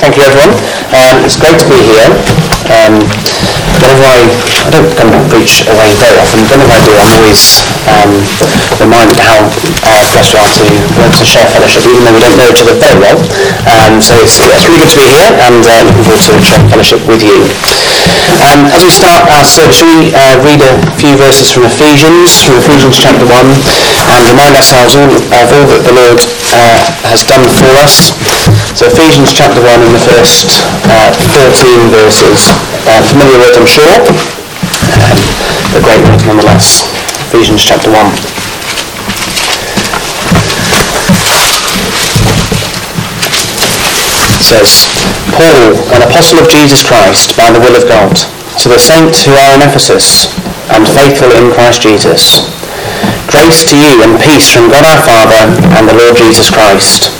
Thank you everyone. Um, it's great to be here. Um, I, I don't come and preach away very often, whenever I do I'm always um, reminded how uh, blessed we are to able to share fellowship even though we don't know each other very well. Um, so it's, it's really good to be here and uh, looking forward to sharing fellowship with you. Um, as we start our search, we uh, read a few verses from Ephesians, from Ephesians chapter 1 and remind ourselves all, of all that the Lord uh, has done for us. So Ephesians chapter 1 in the first uh, 13 verses. Uh, familiar word, I'm sure, um, but great word nonetheless. Ephesians chapter 1. Says, Paul, an apostle of Jesus Christ, by the will of God, to the saints who are in Ephesus, and faithful in Christ Jesus. Grace to you and peace from God our Father and the Lord Jesus Christ.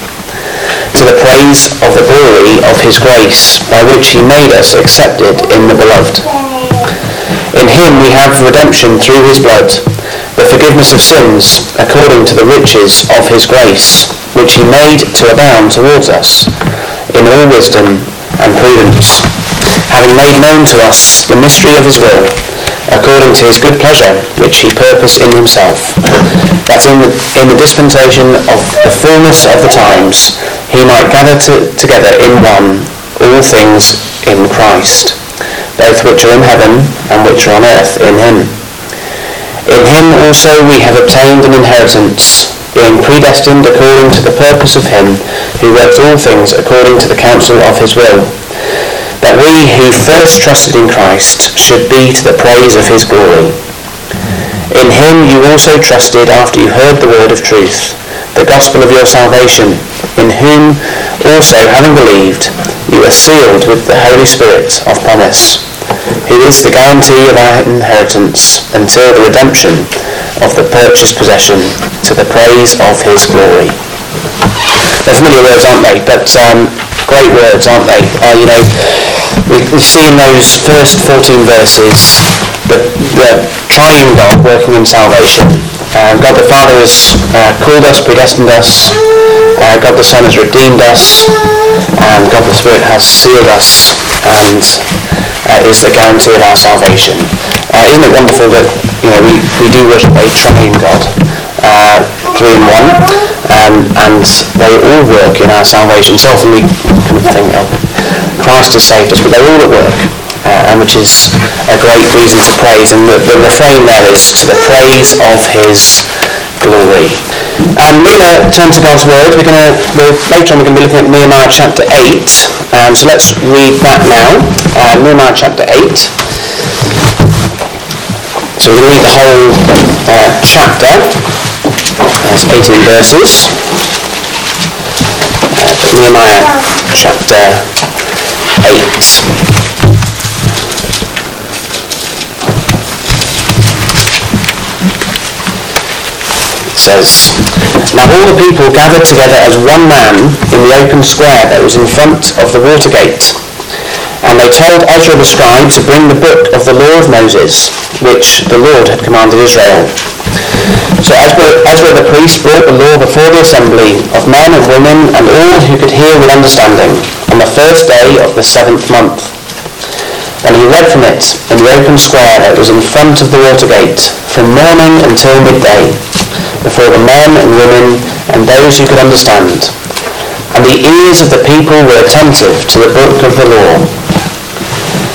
to the praise of the glory of his grace, by which he made us accepted in the beloved. In him we have redemption through his blood, the forgiveness of sins, according to the riches of his grace, which he made to abound towards us, in all wisdom and prudence, having made known to us the mystery of his will, according to his good pleasure, which he purposed in himself, that in the, in the dispensation of the fullness of the times he might gather to, together in one all things in Christ, both which are in heaven and which are on earth in him. In him also we have obtained an inheritance, being predestined according to the purpose of him who works all things according to the counsel of his will that we who first trusted in Christ should be to the praise of his glory. In him you also trusted after you heard the word of truth, the gospel of your salvation, in whom also, having believed, you are sealed with the Holy Spirit of promise, who is the guarantee of our inheritance until the redemption of the purchased possession to the praise of his glory. They're familiar words, aren't they? But um, great words, aren't they? Uh, you know, we, we see in those first 14 verses the, the triune God working in salvation. Uh, God the Father has uh, called us, predestined us. Uh, God the Son has redeemed us. And God the Spirit has sealed us and uh, is the guarantee of our salvation. Uh, isn't it wonderful that you know we, we do worship a triune God? Uh, three in one, um, and they all work in our salvation. So often we kind of think, oh, Christ has saved us, but they're all at work, uh, and which is a great reason to praise. And the, the refrain there is to the praise of His glory. Um, we're going to God's Word. We're going to later on we're going to be looking at Nehemiah chapter eight. Um, so let's read that now. Uh, Nehemiah chapter eight. So we're going to read the whole uh, chapter. That's 18 verses. Uh, Nehemiah chapter 8. Says, Now all the people gathered together as one man in the open square that was in front of the water gate. And they told Ezra the scribe to bring the book of the law of Moses, which the Lord had commanded Israel. So Ezra, Ezra the priest brought the law before the assembly of men and women and all who could hear with understanding on the first day of the seventh month. And he read from it in the open square that was in front of the water gate from morning until midday before the men and women and those who could understand. And the ears of the people were attentive to the book of the law.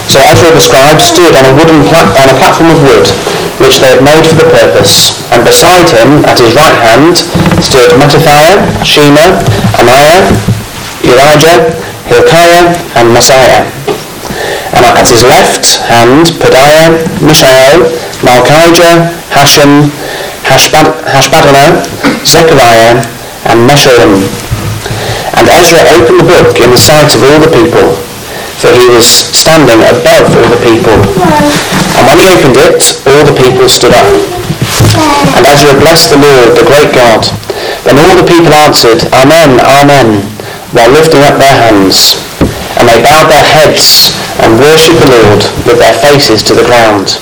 So Ezra the scribe stood on a wooden pla- on a platform of wood, which they had made for the purpose, and beside him, at his right hand, stood Mattithiah, Shema, Ananiah, Urijah, Hilkiah, and Maaseiah. And at his left hand, Pedaiah, Mishael, Malchijah, Hashum, Hashbad- Hashbadana, Zechariah, and Meshullam. And Ezra opened the book in the sight of all the people. for he was standing above all the people. And when he opened it, all the people stood up. And Ezra blessed the Lord, the great God. Then all the people answered, Amen, Amen, while lifting up their hands. And they bowed their heads and worshipped the Lord with their faces to the ground.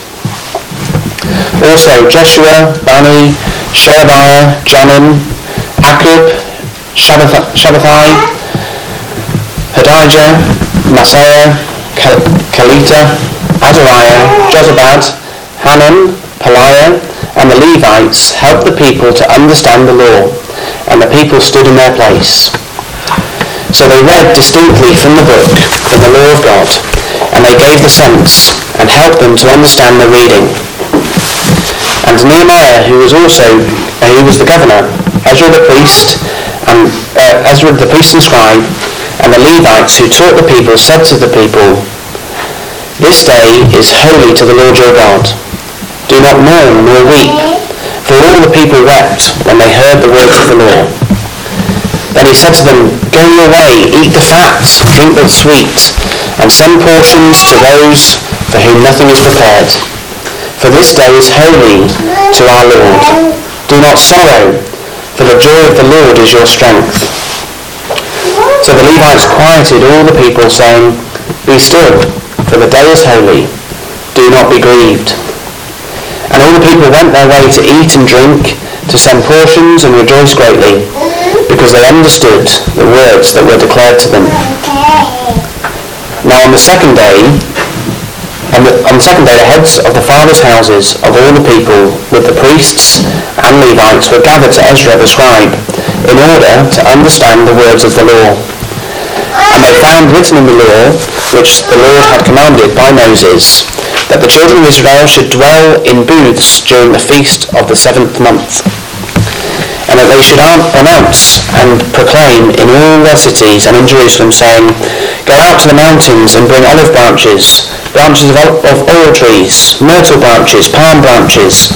Also Jeshua, Bani, Sherebiah, Jamin, Akkub, Shabbethai, Hodijah, Maaseiah, Kelita, Azariah, Jozabad, Hanan, Pelaiah, and the Levites helped the people to understand the law, and the people stood in their place. So they read distinctly from the book, from the law of God, and they gave the sense and helped them to understand the reading. And Nehemiah, who was also, uh, he was the governor, Ezra the priest, and uh, Ezra the priest and scribe, and the Levites who taught the people said to the people, This day is holy to the Lord your God. Do not mourn nor weep, for all the people wept when they heard the words of the law. Then he said to them, Go your way, eat the fat, drink the sweet, and send portions to those for whom nothing is prepared. For this day is holy to our Lord. Do not sorrow, for the joy of the Lord is your strength. So the Levites quieted all the people, saying, Be still, for the day is holy. Do not be grieved. And all the people went their way to eat and drink, to send portions and rejoice greatly, because they understood the words that were declared to them. Now on the second day, on the second day, the heads of the fathers' houses of all the people, with the priests and Levites, were gathered to Ezra the scribe, in order to understand the words of the law. And they found written in the law, which the Lord had commanded by Moses, that the children of Israel should dwell in booths during the feast of the seventh month, and that they should announce and proclaim in all their cities and in Jerusalem, saying, Go out to the mountains and bring olive branches, branches of, of oil trees, myrtle branches, palm branches,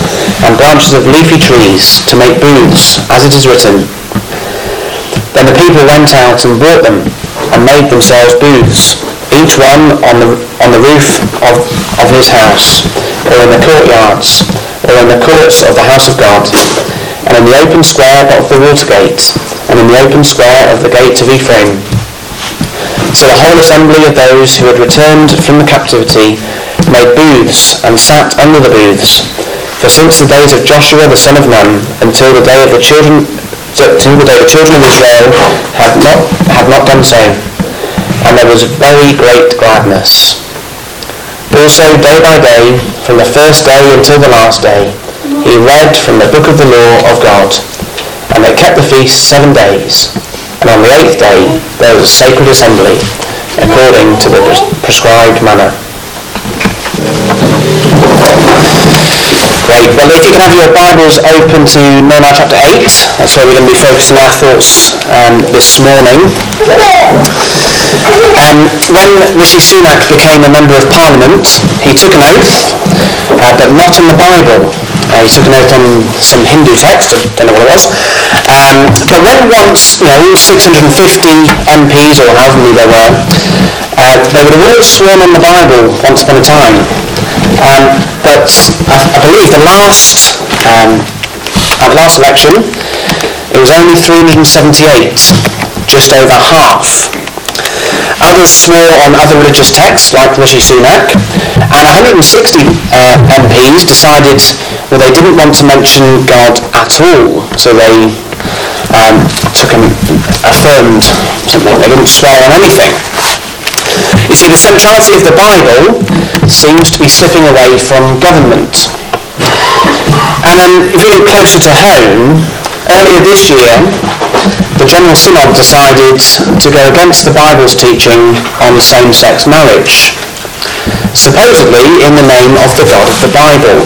and branches of leafy trees, to make booths, as it is written. Then the people went out and brought them, and made themselves booths, each one on the, on the roof of, of his house, or in the courtyards, or in the courts of the house of God, and in the open square of the water gate, and in the open square of the gate of Ephraim. So the whole assembly of those who had returned from the captivity made booths and sat under the booths. For since the days of Joshua the son of Nun until the day of the children till the day the children of Israel had not had not done so, and there was very great gladness. Also, day by day, from the first day until the last day, he read from the book of the law of God, and they kept the feast seven days. And on the eighth day there was a sacred assembly, according to the prescribed manner. Great. Well, if you can have your Bibles open to Nehemiah chapter 8, that's where we're going to be focusing our thoughts um, this morning. Um, when Rishi Sunak became a member of Parliament, he took an oath, uh, but not on the Bible. Uh, he took an oath on some Hindu text, I don't know what it was. Um, but when once, you know, 650 MPs, or however many there were, uh, they would have all sworn on the Bible once upon a time. Um, but I, I, believe the last, um, at the last election, it was only 378, just over half. Others swore on other religious texts, like Rishi Sunak, and 160 uh, MPs decided, well, they didn't want to mention God at all, so they um, took an affirmed something. They didn't swear on anything. You see, the centrality of the Bible seems to be slipping away from government. And then, if you look closer to home, earlier this year, the General Synod decided to go against the Bible's teaching on same-sex marriage, supposedly in the name of the God of the Bible.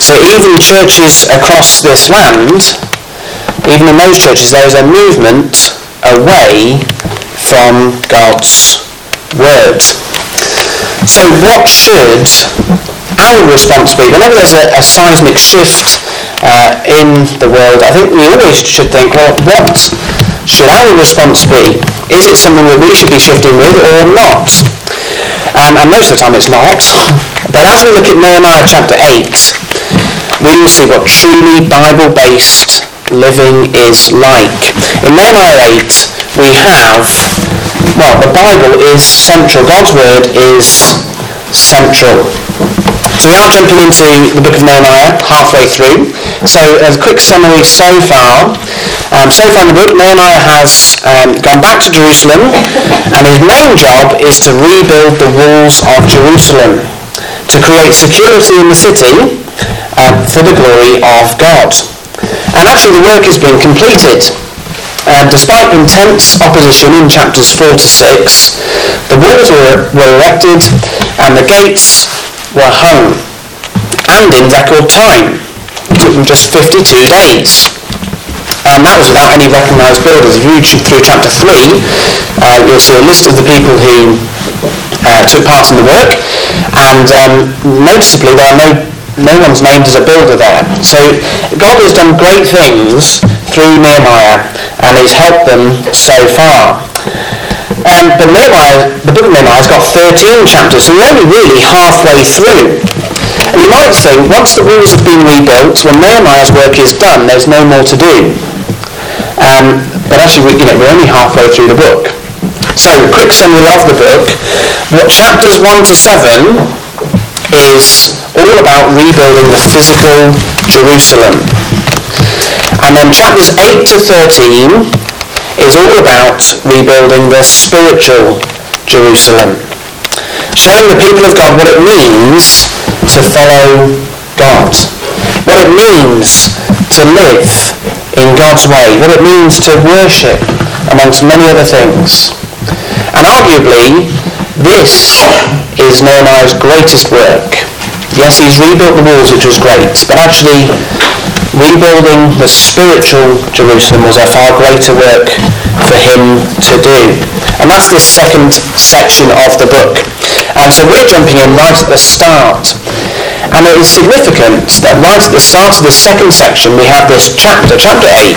So even churches across this land, even in those churches, there is a movement away from God's word. So what should our response be? Whenever there's a, a seismic shift uh, in the world, I think we always should think, well, what, should our response be? Is it something that we should be shifting with or not? Um, and most of the time it's not. But as we look at Nehemiah chapter 8, we will see what truly Bible-based living is like. In Nehemiah 8, we have, well, the Bible is central. God's Word is central. So we are jumping into the book of Nehemiah halfway through. So as a quick summary so far, um, so far in the book, Nehemiah has um, gone back to Jerusalem and his main job is to rebuild the walls of Jerusalem to create security in the city um, for the glory of God. And actually the work has been completed. Uh, despite intense opposition in chapters 4 to 6, the walls were, were erected and the gates were hung, and in record time. Took them just 52 days. And that was without any recognised builders. If you read through chapter 3, uh, you'll see a list of the people who uh, took part in the work, and um, noticeably there are no no one's named as a builder there. So God has done great things through Nehemiah and he's helped them so far. Um, but Nehemiah, the book of Nehemiah has got 13 chapters, so we're only really halfway through. And you might think, once the walls have been rebuilt, when Nehemiah's work is done, there's no more to do. Um, but actually, we, you know, we're only halfway through the book. So, a quick summary of the book. What chapters 1 to 7 is all about rebuilding the physical Jerusalem. And then chapters 8 to 13 is all about rebuilding the spiritual Jerusalem. Showing the people of God what it means to follow God. What it means to live in God's way. What it means to worship amongst many other things. And arguably, this is Nehemiah's greatest work. Yes, he's rebuilt the walls, which was great, but actually rebuilding the spiritual Jerusalem was a far greater work for him to do. And that's this second section of the book. And so we're jumping in right at the start. And it is significant that right at the start of this second section we have this chapter, chapter 8,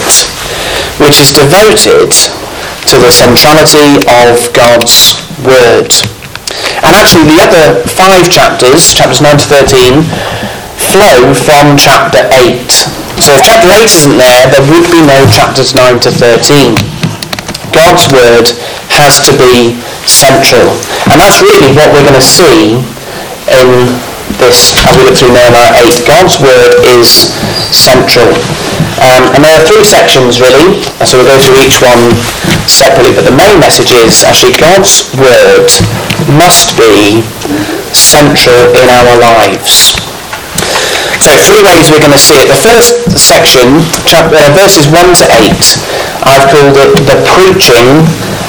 which is devoted to the centrality of God's Word. And actually the other five chapters, chapters 9 to 13, flow from chapter 8. So if chapter 8 isn't there, there would be no chapters 9 to 13. God's word has to be central. And that's really what we're going to see in this, as we look through Nehemiah 8. God's word is central. Um, and there are three sections really, so we'll go through each one separately, but the main message is actually God's word must be central in our lives. So three ways we're going to see it. The first section, uh, verses 1 to 8, I've called it the preaching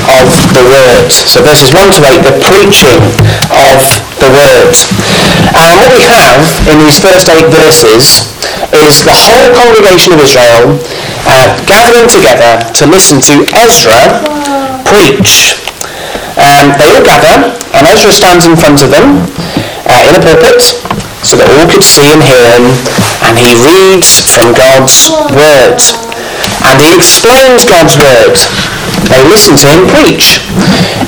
of the word. So verses 1 to 8, the preaching of the word. And what we have in these first eight verses is the whole congregation of Israel uh, gathering together to listen to Ezra preach. Um, they all gather, and Ezra stands in front of them uh, in a pulpit so that all could see and hear him, and he reads from God's word. And he explains God's word. They listen to him preach.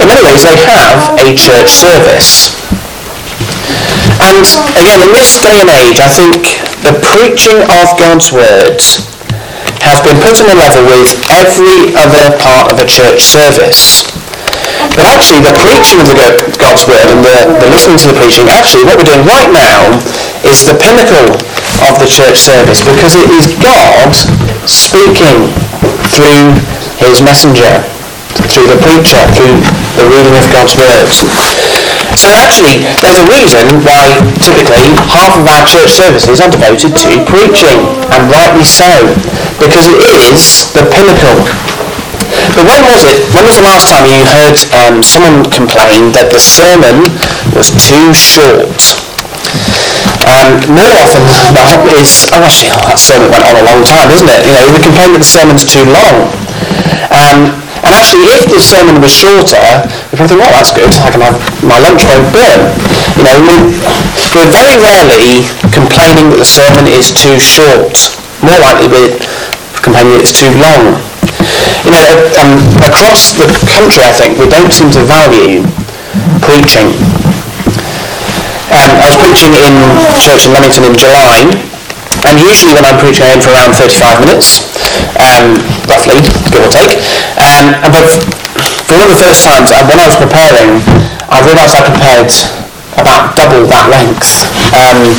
In many ways, they have a church service. And again, in this day and age, I think the preaching of God's words has been put on a level with every other part of a church service. But actually, the preaching of God's word and the, the listening to the preaching, actually, what we're doing right now is the pinnacle of the church service because it is God speaking through his messenger, through the preacher, through the reading of God's words. So actually, there's a reason why typically half of our church services are devoted to preaching, and rightly so, because it is the pinnacle. But when was it? When was the last time you heard um, someone complain that the sermon was too short? Um, more often than not is, oh actually, that sermon went on a long time, isn't it? You know, we complain that the sermon's too long. Um, and actually, if the sermon was shorter, we probably think, well, that's good. I can have my lunch won't burn. You know, we, we're very rarely complaining that the sermon is too short. More likely we're complaining that it's too long. You know, um, across the country, I think, we don't seem to value preaching. I was preaching in church in Leamington in July, and usually when I'm preaching, I aim for around 35 minutes, um, roughly, give or take. Um, but for one of the first times, uh, when I was preparing, I realised I prepared about double that length. Um,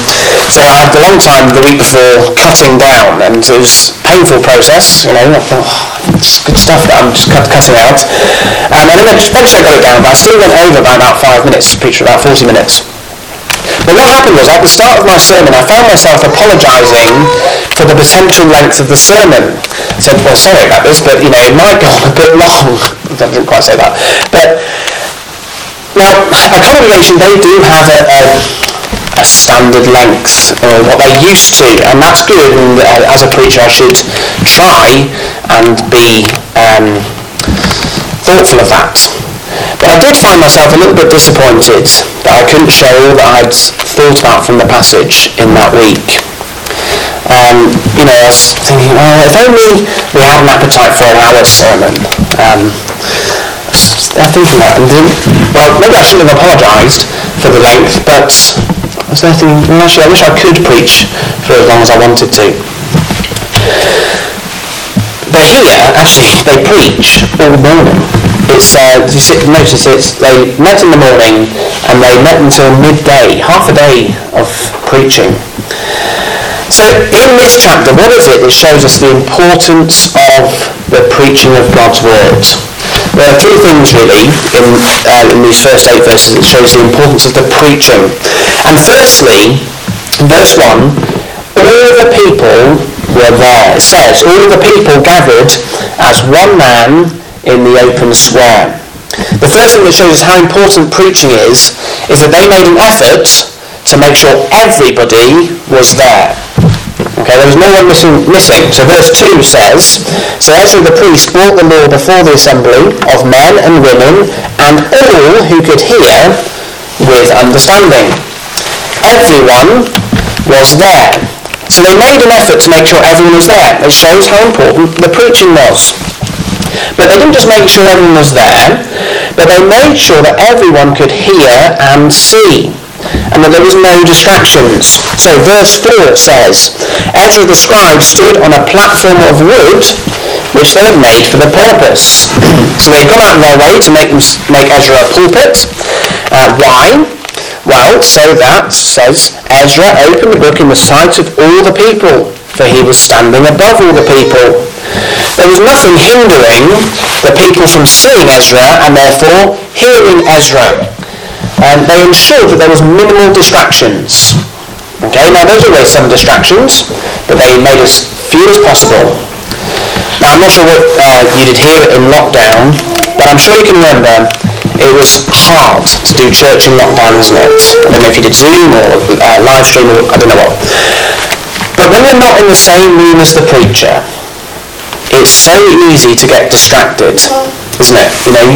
so I had a long time the week before cutting down, and it was a painful process. You know, I thought, oh, it's good stuff that I'm just cut, cutting out. Um, and then eventually I got it down, but I still went over by about five minutes, preached for about 40 minutes. But what happened was, at the start of my sermon, I found myself apologising for the potential length of the sermon. I said, well, sorry about this, but, you know, it might go on a bit long. I didn't quite say that. But, now, a congregation, they do have a, a a standard length, or what they're used to, and that's good. And uh, as a preacher, I should try and be um, thoughtful of that. But I did find myself a little bit disappointed that I couldn't share all that I'd thought about from the passage in that week. Um, you know, I was thinking, well, if only we had an appetite for an hour sermon. Um, I was thinking that and didn't, well, maybe I shouldn't have apologised for the length, but I was thinking, well, actually, I wish I could preach for as long as I wanted to. But here, actually, they preach all morning. It's, uh, you notice it's, they met in the morning and they met until midday, half a day of preaching. So in this chapter, what is it that shows us the importance of the preaching of God's Word? There are three things really in, uh, in these first eight verses that shows the importance of the preaching. And firstly, verse 1, all the people were there. It says, all the people gathered as one man in the open square. The first thing that shows us how important preaching is, is that they made an effort to make sure everybody was there. Okay, there was no one missing, missing. So verse 2 says, So Ezra the priest brought the law before the assembly of men and women and all who could hear with understanding. Everyone was there. So they made an effort to make sure everyone was there. It shows how important the preaching was. But they didn't just make sure everyone was there, but they made sure that everyone could hear and see and that there was no distractions. So verse 4 it says, Ezra the scribe stood on a platform of wood which they had made for the purpose. so they had gone out of their way to make, make Ezra a pulpit. Uh, why? Well, so that, says, Ezra opened the book in the sight of all the people, for he was standing above all the people. There was nothing hindering the people from seeing Ezra and therefore hearing Ezra um, they ensured that there was minimal distractions. Okay, now there's always some distractions, but they made as few as possible. Now I'm not sure what uh, you did here in lockdown, but I'm sure you can remember it was hard to do church in lockdown, isn't it? I don't know if you did Zoom or uh, live stream or I don't know what. But when you're not in the same room as the preacher, it's so easy to get distracted, isn't it? You know,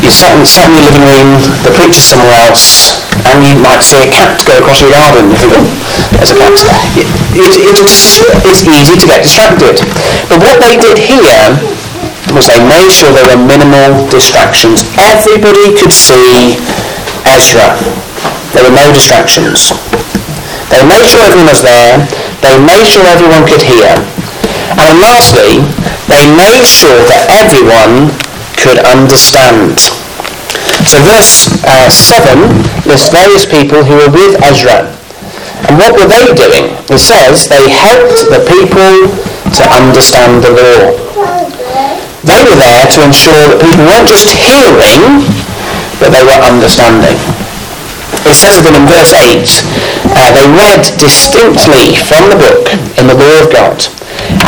you sat in, sat in your living room, the preacher's somewhere else, and you might see a cat go across your garden. You think, oh, there's a cat. It, it, it just, it's easy to get distracted. But what they did here was they made sure there were minimal distractions. Everybody could see Ezra. There were no distractions. They made sure everyone was there. They made sure everyone could hear. And lastly, they made sure that everyone could understand. So verse uh, 7 lists various people who were with Ezra. And what were they doing? It says they helped the people to understand the law. They were there to ensure that people weren't just hearing, but they were understanding. It says again in verse 8, uh, they read distinctly from the book in the law of God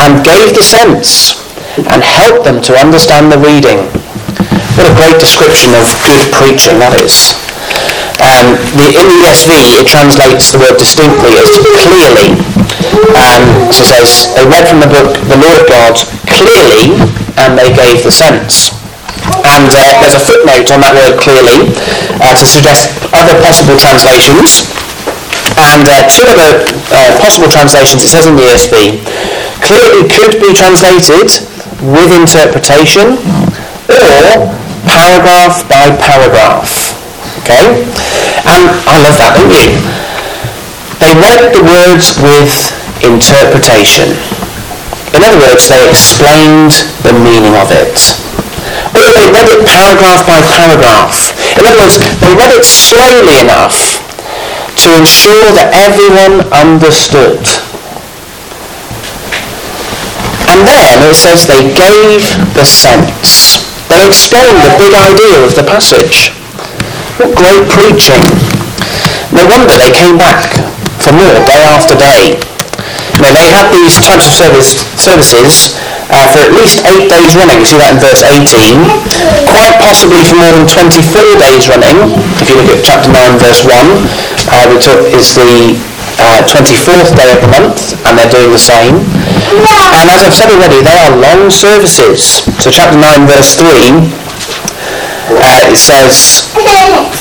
and gave the sense and helped them to understand the reading. What a great description of good preaching that is. Um, the, in the ESV, it translates the word distinctly as clearly. Um, so it says, they read from the book, the Lord God, clearly, and they gave the sense. And uh, there's a footnote on that word clearly uh, to suggest other possible translations. And uh, two other uh, possible translations, it says in the ESV, it could be translated with interpretation or paragraph by paragraph. Okay? And I love that, don't you? They read the words with interpretation. In other words, they explained the meaning of it. Or they read it paragraph by paragraph. In other words, they read it slowly enough to ensure that everyone understood. And then it says they gave the sense. They explained the big idea of the passage. What great preaching. No wonder they came back for more day after day. Now they had these types of service, services uh, for at least eight days running. You see that in verse 18. Quite possibly for more than 24 days running. If you look at chapter 9, verse 1, uh, took, is the uh, 24th day of the month, and they're doing the same. And as I've said already, they are long services. So chapter 9, verse 3, uh, it says,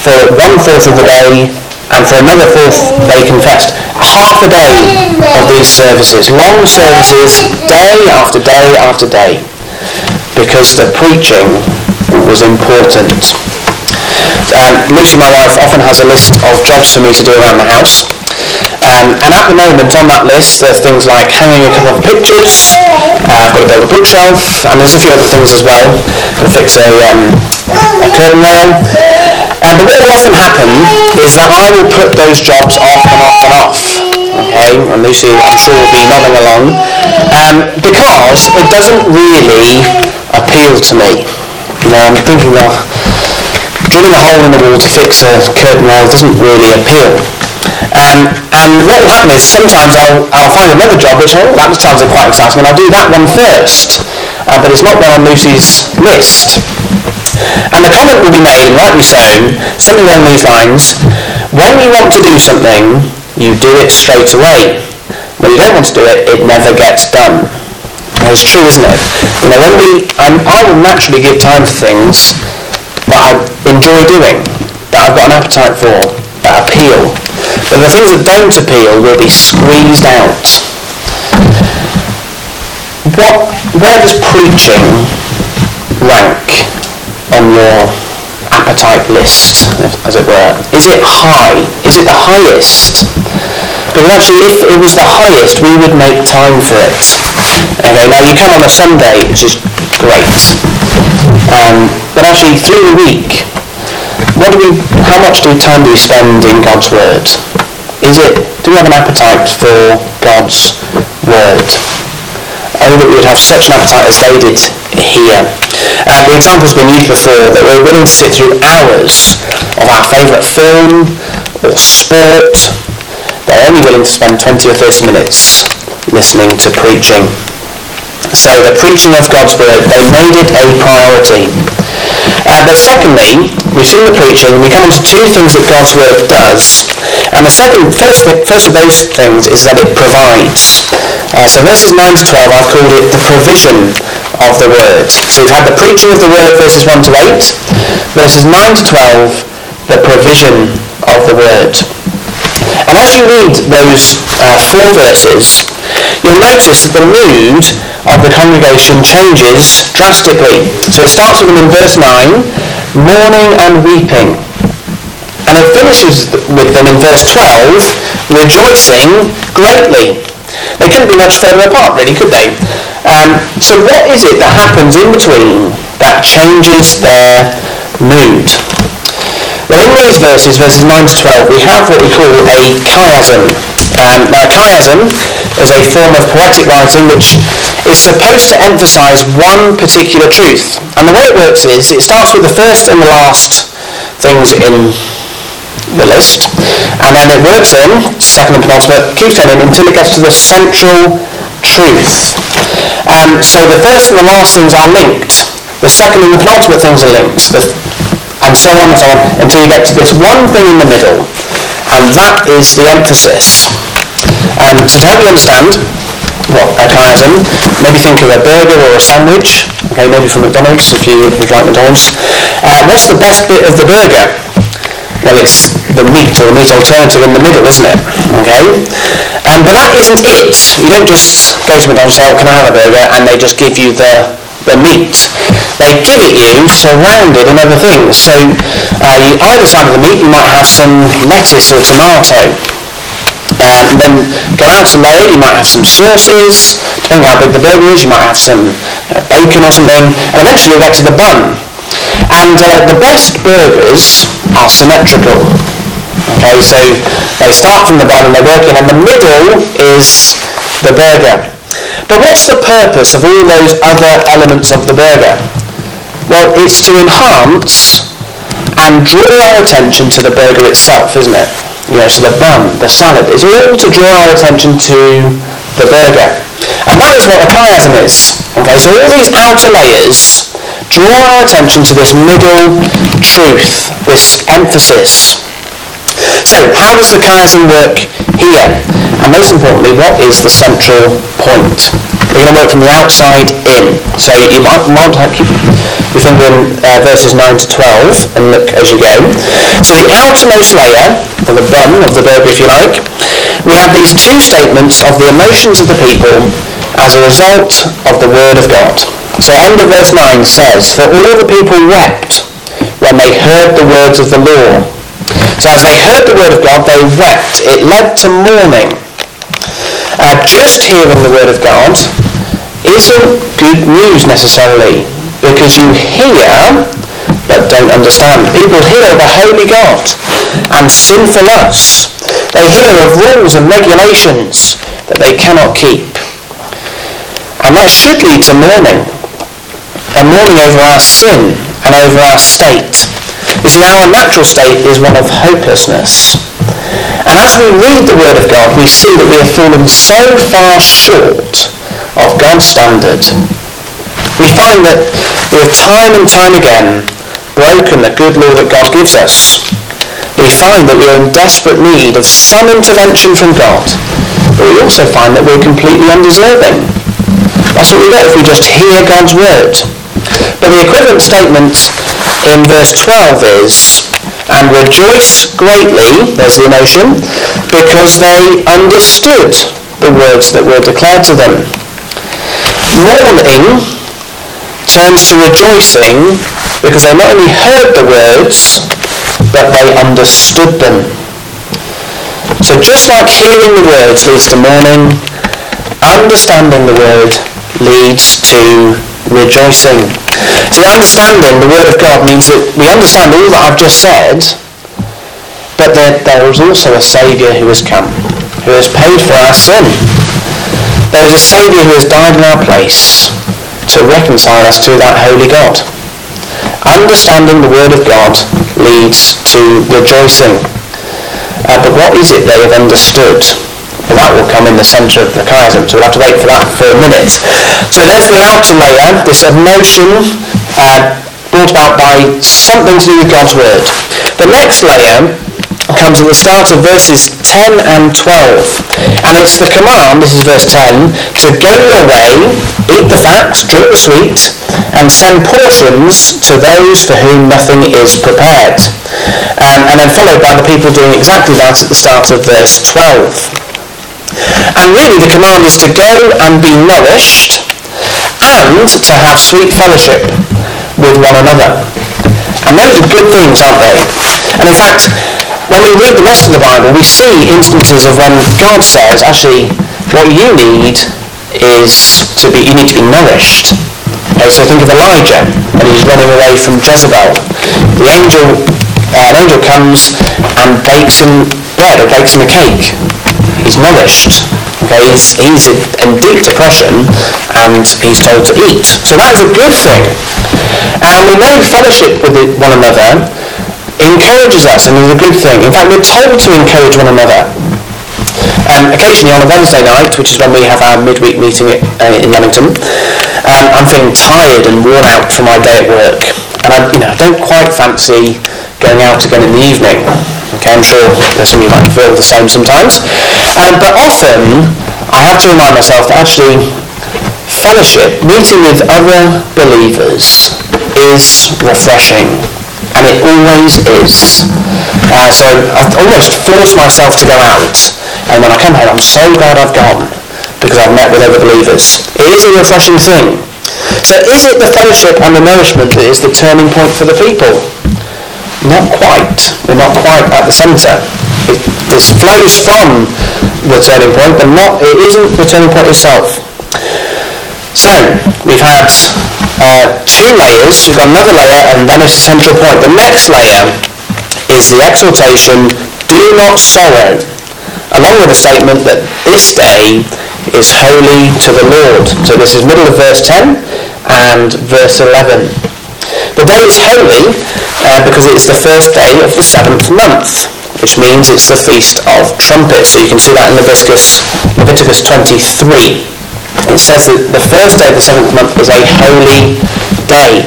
for one fourth of the day and for another fourth they confessed. Half a day of these services, long services, day after day after day, because the preaching was important. Um, Lucy, my wife, often has a list of jobs for me to do around the house. Um, and at the moment on that list there's things like hanging a couple of pictures, uh, I've got to build a bookshelf, and there's a few other things as well. to fix a, um, a curtain rail. Uh, but what will often happen is that I will put those jobs off and off and off. Okay, and Lucy I'm sure will be nodding along. Um, because it doesn't really appeal to me. You know, I'm thinking, well, drilling a hole in the wall to fix a curtain rail doesn't really appeal. Um, and what will happen is sometimes I'll, I'll find another job which, oh, that sounds quite exciting, and I'll do that one first. Uh, but it's not on Lucy's list. And the comment will be made, and rightly so, something along these lines, when you want to do something, you do it straight away. When you don't want to do it, it never gets done. That's true, isn't it? You know, when we, I'm, I will naturally give time for things that I enjoy doing, that I've got an appetite for, that appeal. But the things that don't appeal will be squeezed out. What, where does preaching rank on your appetite list, as it were? Is it high? Is it the highest? Because actually, if it was the highest, we would make time for it. Okay, now you come on a Sunday, which is great. Um, but actually, through the week, what do we, how much do we, time do we spend in God's Word? Is it, do we have an appetite for God's Word? Oh, that we would have such an appetite as they did here. Uh, the example's been used before that we're willing to sit through hours of our favourite film or sport. They're only willing to spend 20 or 30 minutes listening to preaching. So the preaching of God's Word, they made it a priority. Uh, but secondly, we've seen the preaching, we come to two things that God's Word does. And the second, first, first of those things is that it provides. Uh, so verses 9 to 12, I've called it the provision of the Word. So we've had the preaching of the Word, verses 1 to 8. Verses 9 to 12, the provision of the Word. As you read those uh, four verses, you'll notice that the mood of the congregation changes drastically. So it starts with them in verse 9, mourning and weeping. And it finishes with them in verse 12, rejoicing greatly. They couldn't be much further apart, really, could they? Um, so what is it that happens in between that changes their mood? Well, in these verses, verses 9 to 12, we have what we call a chiasm. Um, now, a chiasm is a form of poetic writing which is supposed to emphasize one particular truth. And the way it works is it starts with the first and the last things in the list, and then it works in, second and penultimate, keeps going until it gets to the central truth. Um, so the first and the last things are linked. The second and the penultimate things are linked. The and so on and so on until you get to this one thing in the middle and that is the emphasis. And to help you understand what chiasm, maybe think of a burger or a sandwich, okay, maybe from McDonald's if you would like McDonald's. Uh, what's the best bit of the burger? Well, it's the meat or the meat alternative in the middle, isn't it? Okay? Um, but that isn't it. You don't just go to McDonald's and say, oh, can I have a burger? And they just give you the the meat. They give it you surrounded in other things. So uh, you, either side of the meat you might have some lettuce or tomato. Uh, and then go out to load, you might have some sauces, depending how big the burger is, you might have some uh, bacon or something, and eventually you get to the bun. And uh, the best burgers are symmetrical. Okay, so they start from the bun and they work in, and the middle is the burger. But what's the purpose of all those other elements of the burger? Well, it's to enhance and draw our attention to the burger itself, isn't it? You know, so the bun, the salad, it's all to draw our attention to the burger. And that is what the chiasm is. Okay, so all these outer layers draw our attention to this middle truth, this emphasis. So how does the chiasm work here? And most importantly, what is the central point? We're going to work from the outside in. So you might, might keep your finger in uh, verses 9 to 12 and look as you go. So the outermost layer, or the bun of the burger if you like, we have these two statements of the emotions of the people as a result of the word of God. So end of verse 9 says, For all the people wept when they heard the words of the law. So as they heard the word of God, they wept. It led to mourning. Uh, just hearing the word of God isn't good news necessarily because you hear but don't understand. People hear of a holy God and sinful us. They hear of rules and regulations that they cannot keep. And that should lead to mourning. A mourning over our sin and over our state. You see, our natural state is one of hopelessness. And as we read the Word of God, we see that we have fallen so far short of God's standard. We find that we have time and time again broken the good law that God gives us. We find that we are in desperate need of some intervention from God, but we also find that we're completely undeserving. That's what we get if we just hear God's word. But the equivalent statement in verse 12 is, and rejoice greatly, there's the emotion, because they understood the words that were declared to them. Mourning turns to rejoicing because they not only heard the words, but they understood them. So just like hearing the words leads to mourning, understanding the word leads to rejoicing. So understanding the Word of God means that we understand all that I've just said, but that there is also a Saviour who has come, who has paid for our sin. There is a Saviour who has died in our place to reconcile us to that holy God. Understanding the Word of God leads to rejoicing. Uh, but what is it they have understood? Well, that will come in the centre of the chiasm, so we'll have to wait for that for a minute. So there's the outer layer, this emotion uh, brought about by something to do with God's Word. The next layer comes at the start of verses 10 and 12. And it's the command, this is verse 10, to go your way, eat the fat, drink the sweet, and send portions to those for whom nothing is prepared. Um, and then followed by the people doing exactly that at the start of verse 12. And really the command is to go and be nourished and to have sweet fellowship with one another. And those are good things, aren't they? And in fact, when we read the rest of the Bible, we see instances of when God says, actually, what you need is to be, you need to be nourished. Okay, so think of Elijah when he's running away from Jezebel. The angel, uh, an angel comes and bakes him bread or bakes him a cake he's nourished. Okay, he's, he's in deep depression and he's told to eat. So that is a good thing. And we know fellowship with one another encourages us and is a good thing. In fact, we're told to encourage one another. Um, occasionally on a Wednesday night, which is when we have our midweek meeting uh, in Leamington, um, I'm feeling tired and worn out from my day at work. And I, you know, I don't quite fancy going out again in the evening. Okay, I'm sure there's some of you might feel the same sometimes. Um, but often, I have to remind myself that actually fellowship, meeting with other believers, is refreshing. And it always is. Uh, so I almost force myself to go out. And when I come home, I'm so glad I've gone because I've met with other believers. It is a refreshing thing. So is it the fellowship and the nourishment that is the turning point for the people? Not quite. We're not quite at the centre. It, this flows from the turning point, but not. It isn't the turning point itself. So we've had uh, two layers. We've got another layer, and then a central point. The next layer is the exhortation: "Do not sorrow," along with the statement that this day is holy to the Lord. So this is middle of verse 10 and verse 11. The day is holy uh, because it's the first day of the seventh month, which means it's the Feast of Trumpets. So you can see that in Leviticus, Leviticus 23. It says that the first day of the seventh month is a holy day,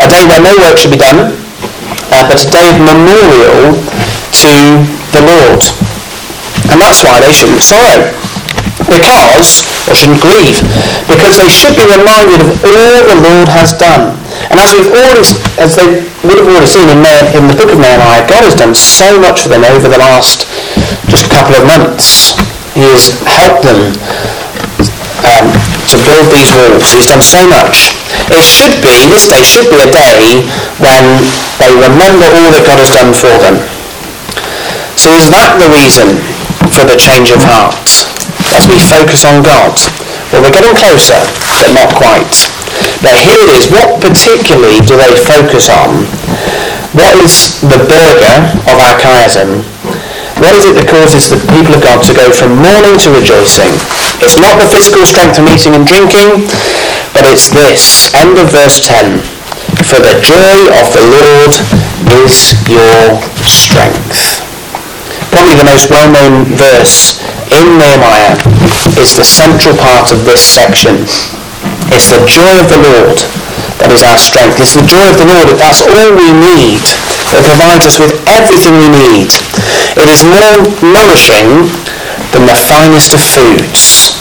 a day where no work should be done, uh, but a day of memorial to the Lord. And that's why they shouldn't sorrow because, or shouldn't grieve, because they should be reminded of all the Lord has done. And as we've already, as they would have already seen in, in the book of Nehemiah, God has done so much for them over the last just couple of months. He has helped them um, to build these walls. He's done so much. It should be, this day should be a day when they remember all that God has done for them. So is that the reason for the change of heart? as we focus on God. Well, we're getting closer, but not quite. Now here it is. What particularly do they focus on? What is the burger of our chiasm? What is it that causes the people of God to go from mourning to rejoicing? It's not the physical strength of eating and drinking, but it's this. End of verse 10. For the joy of the Lord is your strength. Probably the most well-known verse in Nehemiah is the central part of this section. It's the joy of the Lord is our strength. It's the joy of the Lord. That's all we need. It provides us with everything we need. It is more nourishing than the finest of foods.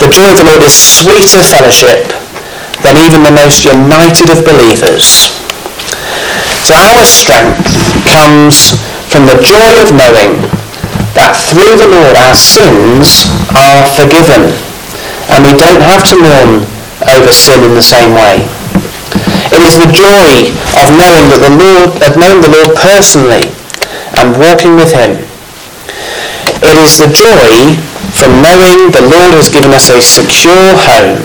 The joy of the Lord is sweeter fellowship than even the most united of believers. So our strength comes from the joy of knowing that through the Lord our sins are forgiven and we don't have to mourn over sin in the same way. It is the joy of knowing that the Lord, of knowing the Lord personally and walking with him. It is the joy from knowing the Lord has given us a secure home,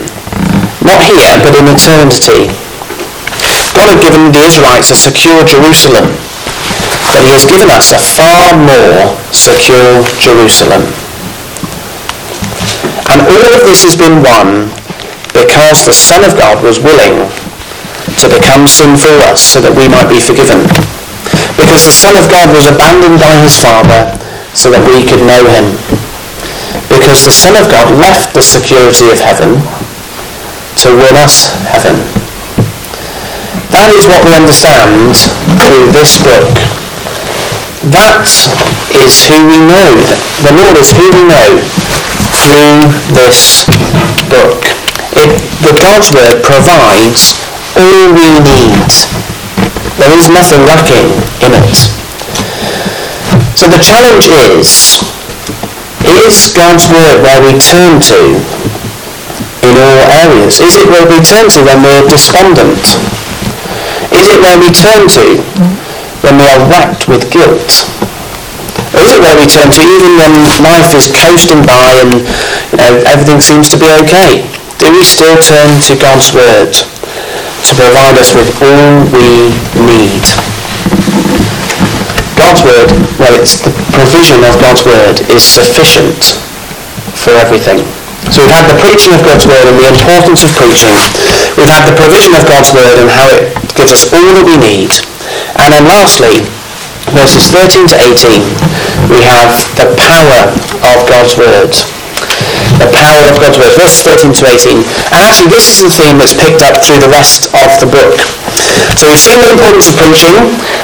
not here but in eternity. God had given the Israelites a secure Jerusalem but he has given us a far more secure Jerusalem. And all of this has been won because the Son of God was willing to become sin for us so that we might be forgiven. Because the Son of God was abandoned by his Father so that we could know him. Because the Son of God left the security of heaven to win us heaven. That is what we understand through this book that is who we know. The Lord is who we know through this book. The God's Word provides all we need. There is nothing lacking in it. So the challenge is, is God's Word where we turn to in all areas? Is it where we turn to when we're despondent? Is it where we turn to when we are racked with guilt? Or is it where we turn to even when life is coasting by and you know, everything seems to be okay? Do we still turn to God's Word to provide us with all we need? God's Word, well, it's the provision of God's Word is sufficient for everything. So we've had the preaching of God's Word and the importance of preaching. We've had the provision of God's Word and how it gives us all that we need. And then lastly, verses 13 to 18, we have the power of God's Word. The power of God's Word. Verses 13 to 18. And actually this is the theme that's picked up through the rest of the book. So we've seen the importance of preaching,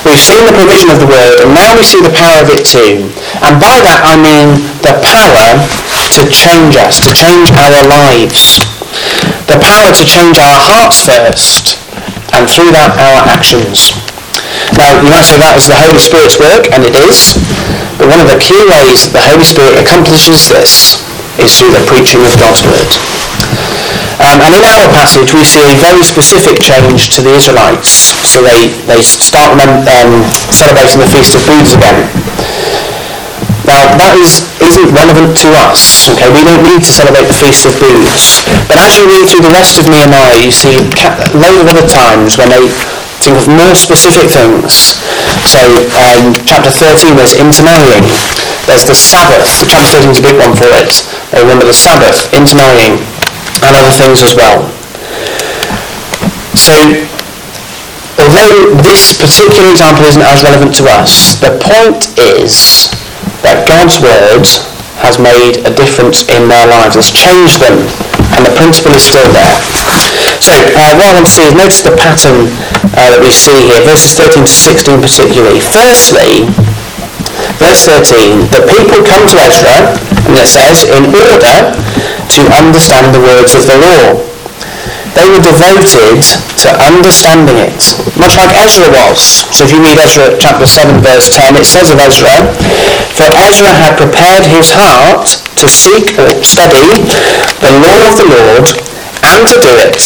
we've seen the provision of the Word, and now we see the power of it too. And by that I mean the power to change us, to change our lives. The power to change our hearts first, and through that our actions. Now, you might say that is the Holy Spirit's work, and it is. But one of the key ways that the Holy Spirit accomplishes this is through the preaching of God's Word. Um, and in our passage, we see a very specific change to the Israelites. So they, they start um, celebrating the Feast of Booths again. Now, that is, isn't relevant to us. Okay, we don't need to celebrate the Feast of Booths. But as you read through the rest of Nehemiah, you see a load of other times when they of more specific things. So, um, chapter 13, there's intermarrying. There's the Sabbath. Chapter 13 is a big one for it. Remember the Sabbath, intermarrying, and other things as well. So, although this particular example isn't as relevant to us, the point is that God's word has made a difference in their lives, has changed them, and the principle is still there. So uh, what I want to see is notice the pattern uh, that we see here, verses 13 to 16 particularly. Firstly, verse 13, the people come to Ezra, and it says, in order to understand the words of the law. They were devoted to understanding it, much like Ezra was. So if you read Ezra chapter 7 verse 10, it says of Ezra, For Ezra had prepared his heart to seek or study the law of the Lord and to do it,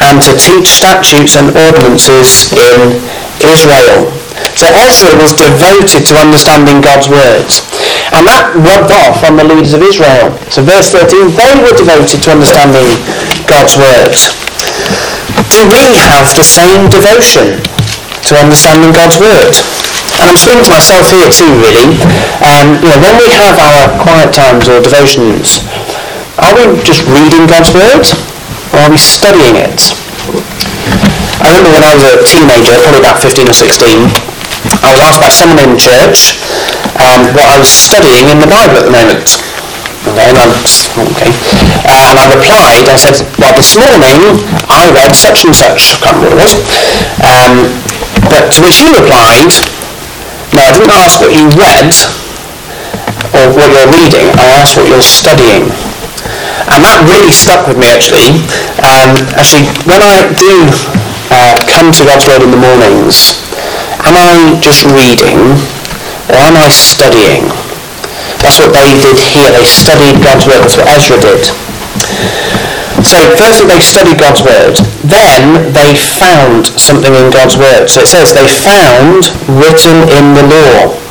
and to teach statutes and ordinances in Israel. So Ezra was devoted to understanding God's words. And that rubbed off on the leaders of Israel. So verse 13, they were devoted to understanding God's words. Do we have the same devotion to understanding God's word? And I'm speaking to myself here too, really. Um, you know, when we have our quiet times or devotions, are we just reading God's word, or are we studying it? I remember when I was a teenager, probably about 15 or 16, I was asked by someone in church um, what I was studying in the Bible at the moment. Okay, and, okay. Uh, and I replied, I said, well, this morning I read such and such. I can't remember what it was. Um, but to which you replied, no, I didn't ask what you read or what you're reading. I asked what you're studying. And that really stuck with me, actually. Um, actually, when I do uh, come to God's Word in the mornings, am I just reading or am I studying? That's what they did here. They studied God's word. That's what Ezra did. So firstly they studied God's word. Then they found something in God's word. So it says they found written in the law.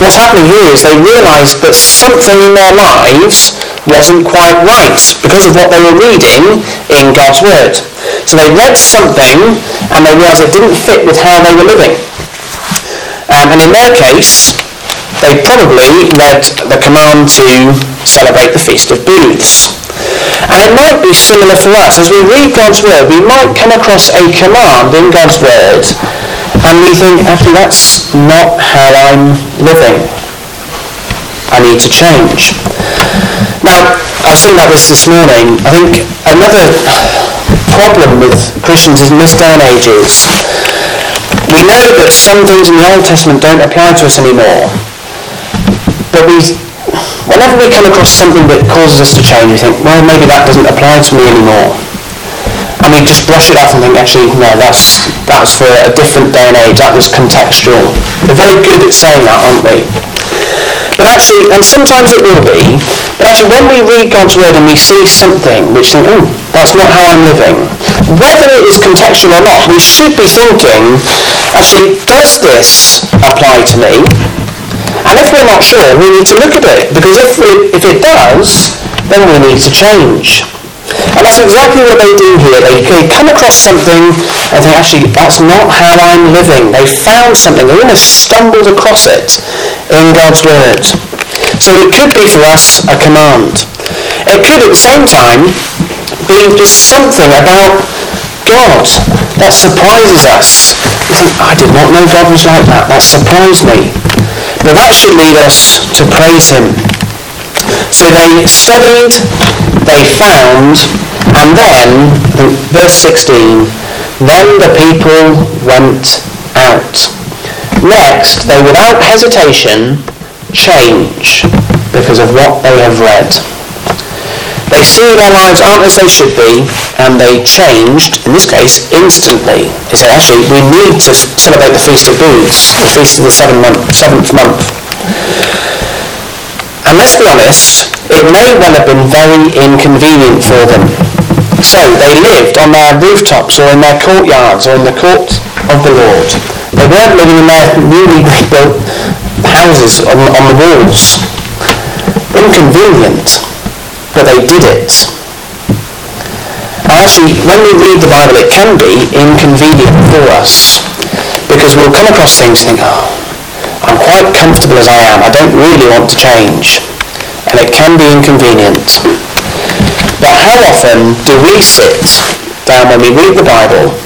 What's happening here is they realised that something in their lives wasn't quite right because of what they were reading in God's word. So they read something and they realised it didn't fit with how they were living. Um, and in their case, they probably read the command to celebrate the Feast of Booths. And it might be similar for us. As we read God's Word, we might come across a command in God's Word and we think, actually, that's not how I'm living. I need to change. Now, I was thinking about this this morning. I think another problem with Christians is in this day and age is we know that some things in the Old Testament don't apply to us anymore. But we, whenever we come across something that causes us to change, we think, well, maybe that doesn't apply to me anymore. We just brush it off and think, actually, no, that's, that's for a different day and age. That was contextual. We're very good at saying that, aren't we? But actually, and sometimes it will be, but actually when we read God's Word and we see something which think, oh, that's not how I'm living, whether it is contextual or not, we should be thinking, actually, does this apply to me? And if we're not sure, we need to look at it, because if, we, if it does, then we need to change. And that's exactly what they do here. They, they come across something and think, actually, that's not how I'm living. They found something. They almost stumbled across it in God's Word. So it could be for us a command. It could at the same time be just something about God that surprises us. Think, I did not know God was like that. That surprised me. But that should lead us to praise him. So they studied, they found, and then, verse 16, then the people went out. Next, they without hesitation change because of what they have read. They see their lives aren't as they should be, and they changed, in this case, instantly. They said, actually, we need to celebrate the Feast of Booths, the Feast of the seventh month. Seventh month. And let's be honest, it may well have been very inconvenient for them. So they lived on their rooftops or in their courtyards or in the court of the Lord. They weren't living in their newly rebuilt houses on, on the walls. Inconvenient, but they did it. And actually, when we read the Bible, it can be inconvenient for us because we'll come across things and think, oh, I'm quite comfortable as I am. I don't really want to change. And it can be inconvenient. But how often do we sit down when we read the Bible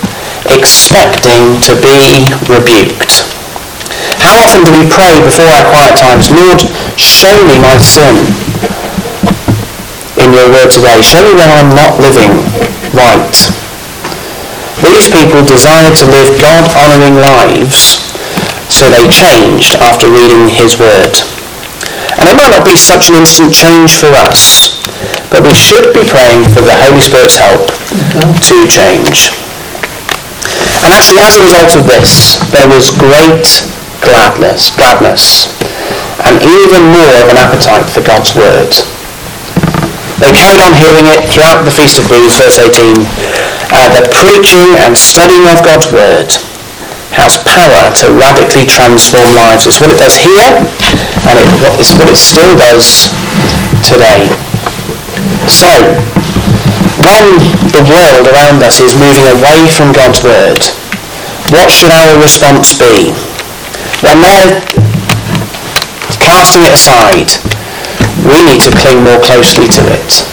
expecting to be rebuked? How often do we pray before our quiet times, Lord, show me my sin in your word today. Show me when I'm not living right. These people desire to live God-honouring lives, so they changed after reading his word. And it might not be such an instant change for us, but we should be praying for the Holy Spirit's help to change. And actually, as a result of this, there was great gladness, gladness, and even more of an appetite for God's word. They carried on hearing it throughout the Feast of Booths, verse 18. Uh, the preaching and studying of God's word has power to radically transform lives. It's what it does here, and it's what it still does today. So, when the world around us is moving away from God's word, what should our response be? When they're casting it aside, we need to cling more closely to it.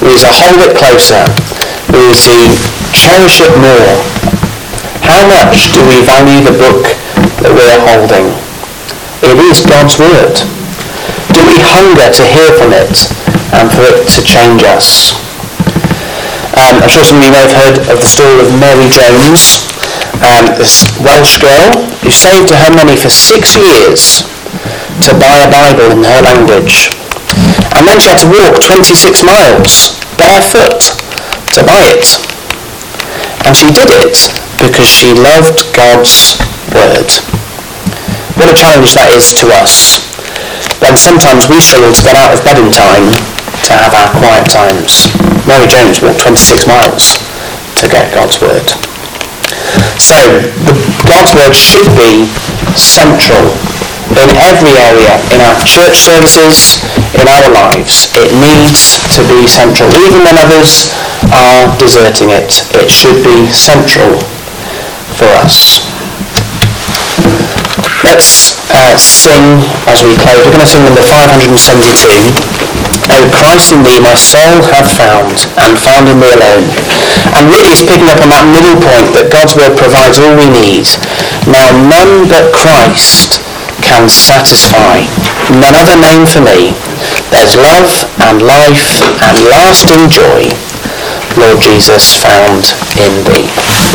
We need to hold it closer. We need to cherish it more. How much do we value the book that we're holding? It is God's Word. Do we hunger to hear from it and for it to change us. Um, I'm sure some of you may have heard of the story of Mary Jones, um, this Welsh girl who saved her money for six years to buy a Bible in her language. And then she had to walk 26 miles barefoot to buy it. And she did it because she loved God's Word. What a challenge that is to us when sometimes we struggle to get out of bed in time to have our quiet times. Mary Jones walked 26 miles to get God's Word. So, God's Word should be central in every area, in our church services, in our lives. It needs to be central. Even when others are deserting it, it should be central for us. Let's uh, sing as we close. We're going to sing number 572. O Christ in thee my soul hath found, and found in thee alone. And really it's picking up on that middle point that God's word provides all we need. Now none but Christ can satisfy. None other name for me. There's love and life and lasting joy, Lord Jesus, found in thee.